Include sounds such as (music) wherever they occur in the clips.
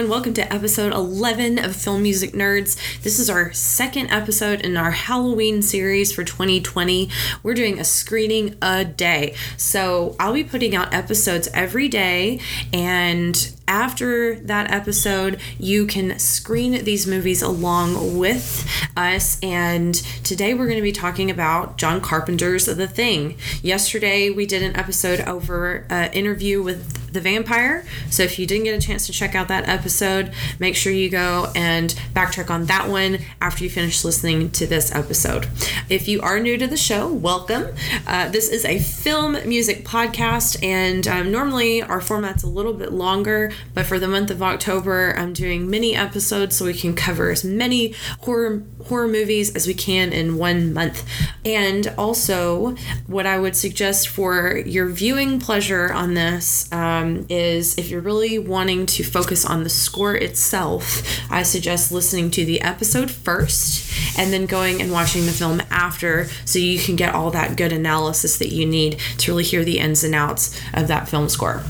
Everyone. Welcome to episode 11 of Film Music Nerds. This is our second episode in our Halloween series for 2020. We're doing a screening a day. So I'll be putting out episodes every day, and after that episode, you can screen these movies along with us. And today we're going to be talking about John Carpenter's The Thing. Yesterday, we did an episode over an interview with the vampire. So if you didn't get a chance to check out that episode, make sure you go and backtrack on that one after you finish listening to this episode. If you are new to the show, welcome. Uh, this is a film music podcast, and um, normally our format's a little bit longer, but for the month of October, I'm doing mini episodes so we can cover as many horror horror movies as we can in one month. And also, what I would suggest for your viewing pleasure on this. Um, is if you're really wanting to focus on the score itself, I suggest listening to the episode first and then going and watching the film after so you can get all that good analysis that you need to really hear the ins and outs of that film score.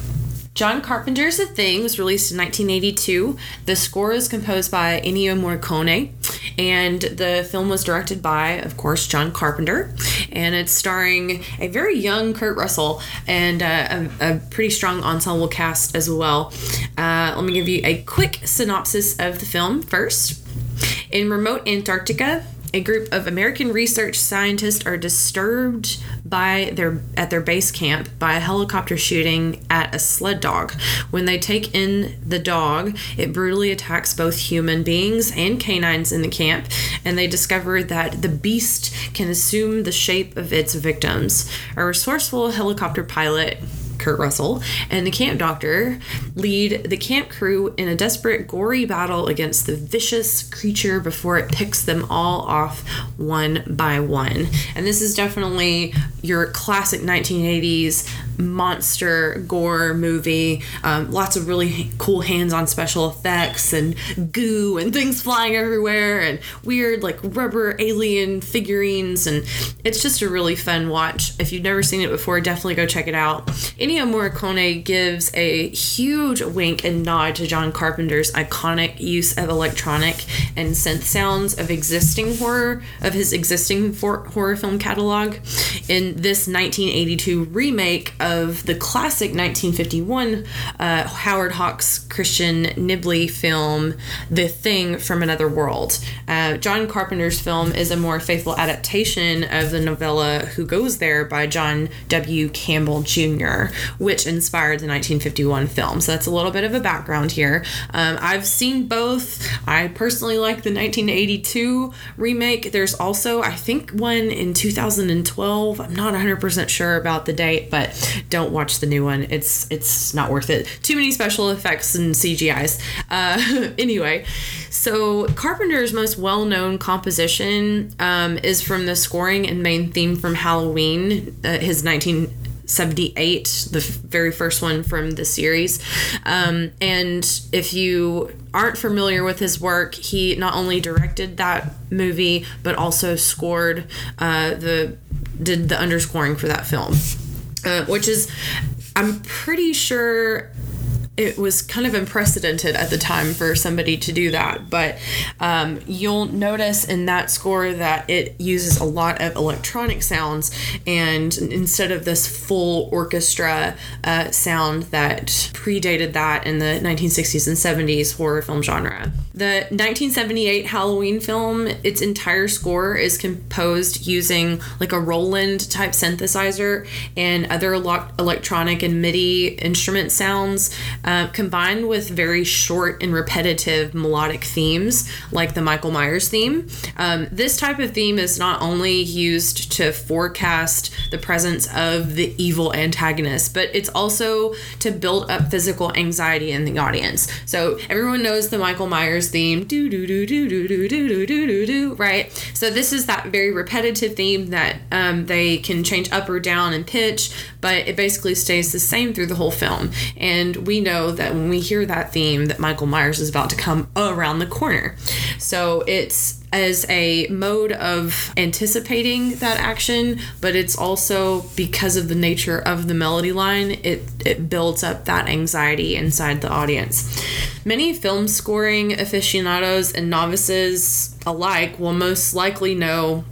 John Carpenter's The Thing was released in 1982. The score is composed by Ennio Morricone, and the film was directed by, of course, John Carpenter. And it's starring a very young Kurt Russell and uh, a, a, pretty strong ensemble cast as well. Uh, let me give you a quick synopsis of the film first. In remote Antarctica, a group of American research scientists are disturbed by their at their base camp by a helicopter shooting at a sled dog. When they take in the dog, it brutally attacks both human beings and canines in the camp, and they discover that the beast can assume the shape of its victims. A resourceful helicopter pilot Kurt Russell, and the camp doctor lead the camp crew in a desperate, gory battle against the vicious creature before it picks them all off one by one. And this is definitely your classic 1980s monster gore movie. Um, lots of really cool hands on special effects and goo and things flying everywhere and weird, like rubber alien figurines. And it's just a really fun watch. If you've never seen it before, definitely go check it out. Ennio Morricone gives a huge wink and nod to John Carpenter's iconic use of electronic and synth sounds of existing horror, of his existing for- horror film catalog in this 1982 remake of the classic 1951 uh, Howard Hawks Christian Nyby film, The Thing from Another World. Uh, John Carpenter's film is a more faithful adaptation of the novella Who Goes There by John W. Campbell Jr., which inspired the 1951 film. So that's a little bit of a background here. Um, I've seen both. I personally like the 1982 remake. There's also, I think, one in 2012. I'm not 100% sure about the date, but don't watch the new one. It's it's not worth it. Too many special effects and CGIs. Uh, (laughs) anyway, so Carpenter's most well-known composition um, is from the scoring and main theme from Halloween, uh, his 1978, the very first one from the series. Um, and if you aren't familiar with his work, he not only directed that movie but also scored uh, the did the underscoring for that film uh, which is, I'm pretty sure it was kind of unprecedented at the time for somebody to do that. But um, you'll notice in that score that it uses a lot of electronic sounds, and instead of this full orchestra uh, sound that predated that in the 1960s and 70s horror film genre. The 1978 Halloween film, its entire score is composed using like a Roland type synthesizer and other electronic and MIDI instrument sounds, uh, combined with very short and repetitive melodic themes like the Michael Myers theme. Um, this type of theme is not only used to forecast the presence of the evil antagonist, but it's also to build up physical anxiety in the audience. So everyone knows the Michael Myers theme, do do do do do do do do do do do, right? So this is that very repetitive theme that um, they can change up or down in pitch, but it basically stays the same through the whole film. And we know that when we hear that theme, that Michael Myers is about to come around the corner. So it's as a mode of anticipating that action, but it's also because of the nature of the melody line, it, it builds up that anxiety inside the audience. Many film scoring aficionados and novices alike will most likely know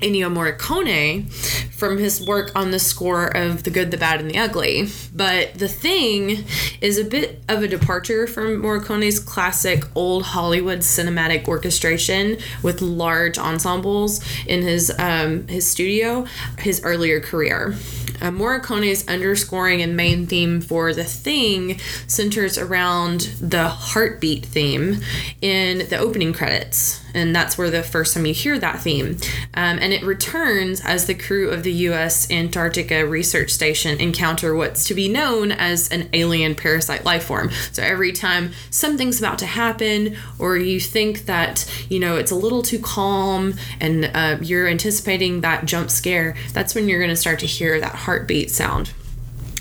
Ennio Morricone from his work on the score of The Good, the Bad, and the Ugly. But The Thing is a bit of a departure from Morricone's classic old Hollywood cinematic orchestration with large ensembles in his um, his studio, his earlier career. Uh, Morricone's underscoring and main theme for The Thing centers around the heartbeat theme in the opening credits. And that's where the first time you hear that theme. Um, and it returns as the crew of the U.S. Antarctica Research Station encounter what's to be known as an alien parasite life form. So every time something's about to happen, or you think that, you know, it's a little too calm and uh, you're anticipating that jump scare, that's when you're going to start to hear that heartbeat sound.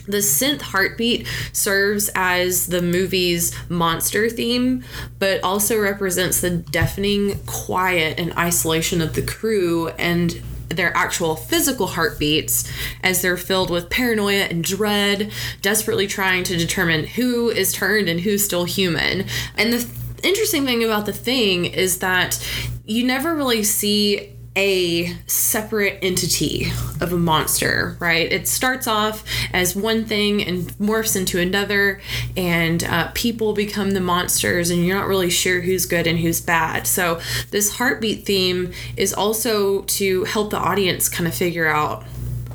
The synth heartbeat serves as the movie's monster theme, but also represents the deafening quiet and isolation of the crew and their actual physical heartbeats as they're filled with paranoia and dread, desperately trying to determine who is turned and who's still human. And the interesting thing about the thing is that you never really see a separate entity of a monster, right? It starts off as one thing and morphs into another, and uh, people become the monsters, and you're not really sure who's good and who's bad. So, this heartbeat theme is also to help the audience kind of figure out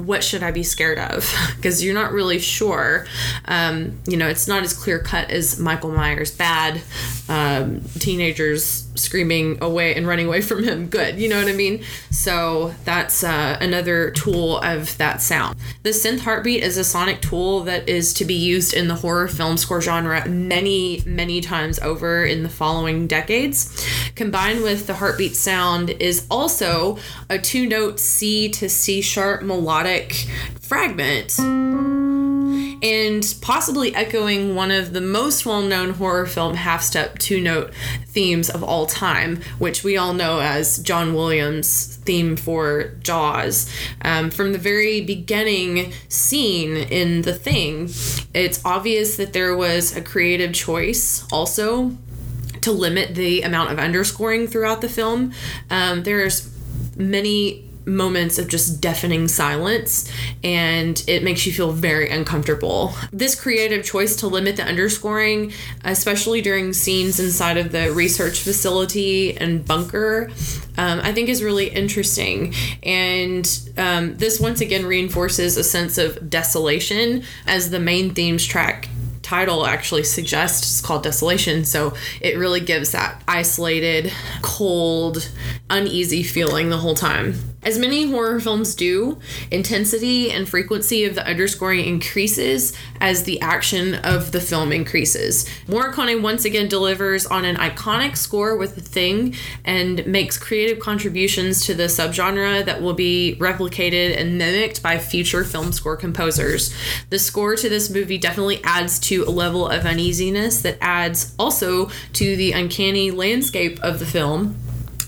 what should I be scared of? (laughs) Because you're not really sure. Um, you know, it's not as clear cut as Michael Myers bad, um, teenagers screaming away and running away from him good. You know what I mean? So that's uh, another tool of that sound. The synth heartbeat is a sonic tool that is to be used in the horror film score genre many, many times over in the following decades. Combined with the heartbeat sound is also a two note C to C sharp melodic fragment and possibly echoing one of the most well known horror film half step two note themes of all time, which we all know as John Williams' theme for Jaws. Um, from the very beginning scene in The Thing, it's obvious that there was a creative choice also to limit the amount of underscoring throughout the film. Um, there's many moments of just deafening silence and it makes you feel very uncomfortable. This creative choice to limit the underscoring, especially during scenes inside of the research facility and bunker, um, I think is really interesting. And um, this once again reinforces a sense of desolation as the main themes track title actually suggests it's called desolation. So it really gives that isolated cold uneasy feeling the whole time as many horror films do, intensity and frequency of the underscoring increases as the action of the film increases. Morricone once again delivers on an iconic score with The Thing and makes creative contributions to the subgenre that will be replicated and mimicked by future film score composers. The score to this movie definitely adds to a level of uneasiness that adds also to the uncanny landscape of the film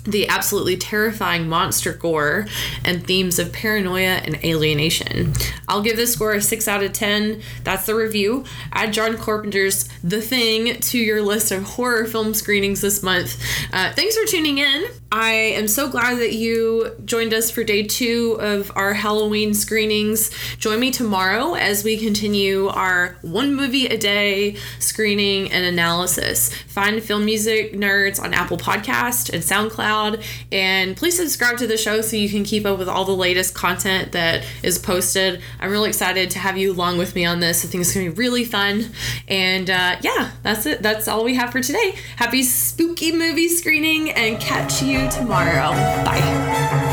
the absolutely terrifying monster gore and themes of paranoia and alienation. I'll give this score a 6 out of 10. That's the review. Add John Carpenter's The Thing to your list of horror film screenings this month. Uh, thanks for tuning in. I am so glad that you joined us for day two of our Halloween screenings. Join me tomorrow as we continue our one movie a day screening and analysis. Find Film Music Nerds on Apple Podcast and SoundCloud, and please subscribe to the show so you can keep up with all the latest content that is posted. I'm really excited to have you along with me on this. I think it's gonna be really fun. And uh, yeah, that's it. That's all we have for today. Happy spooky movie screening, and catch you tomorrow. Bye.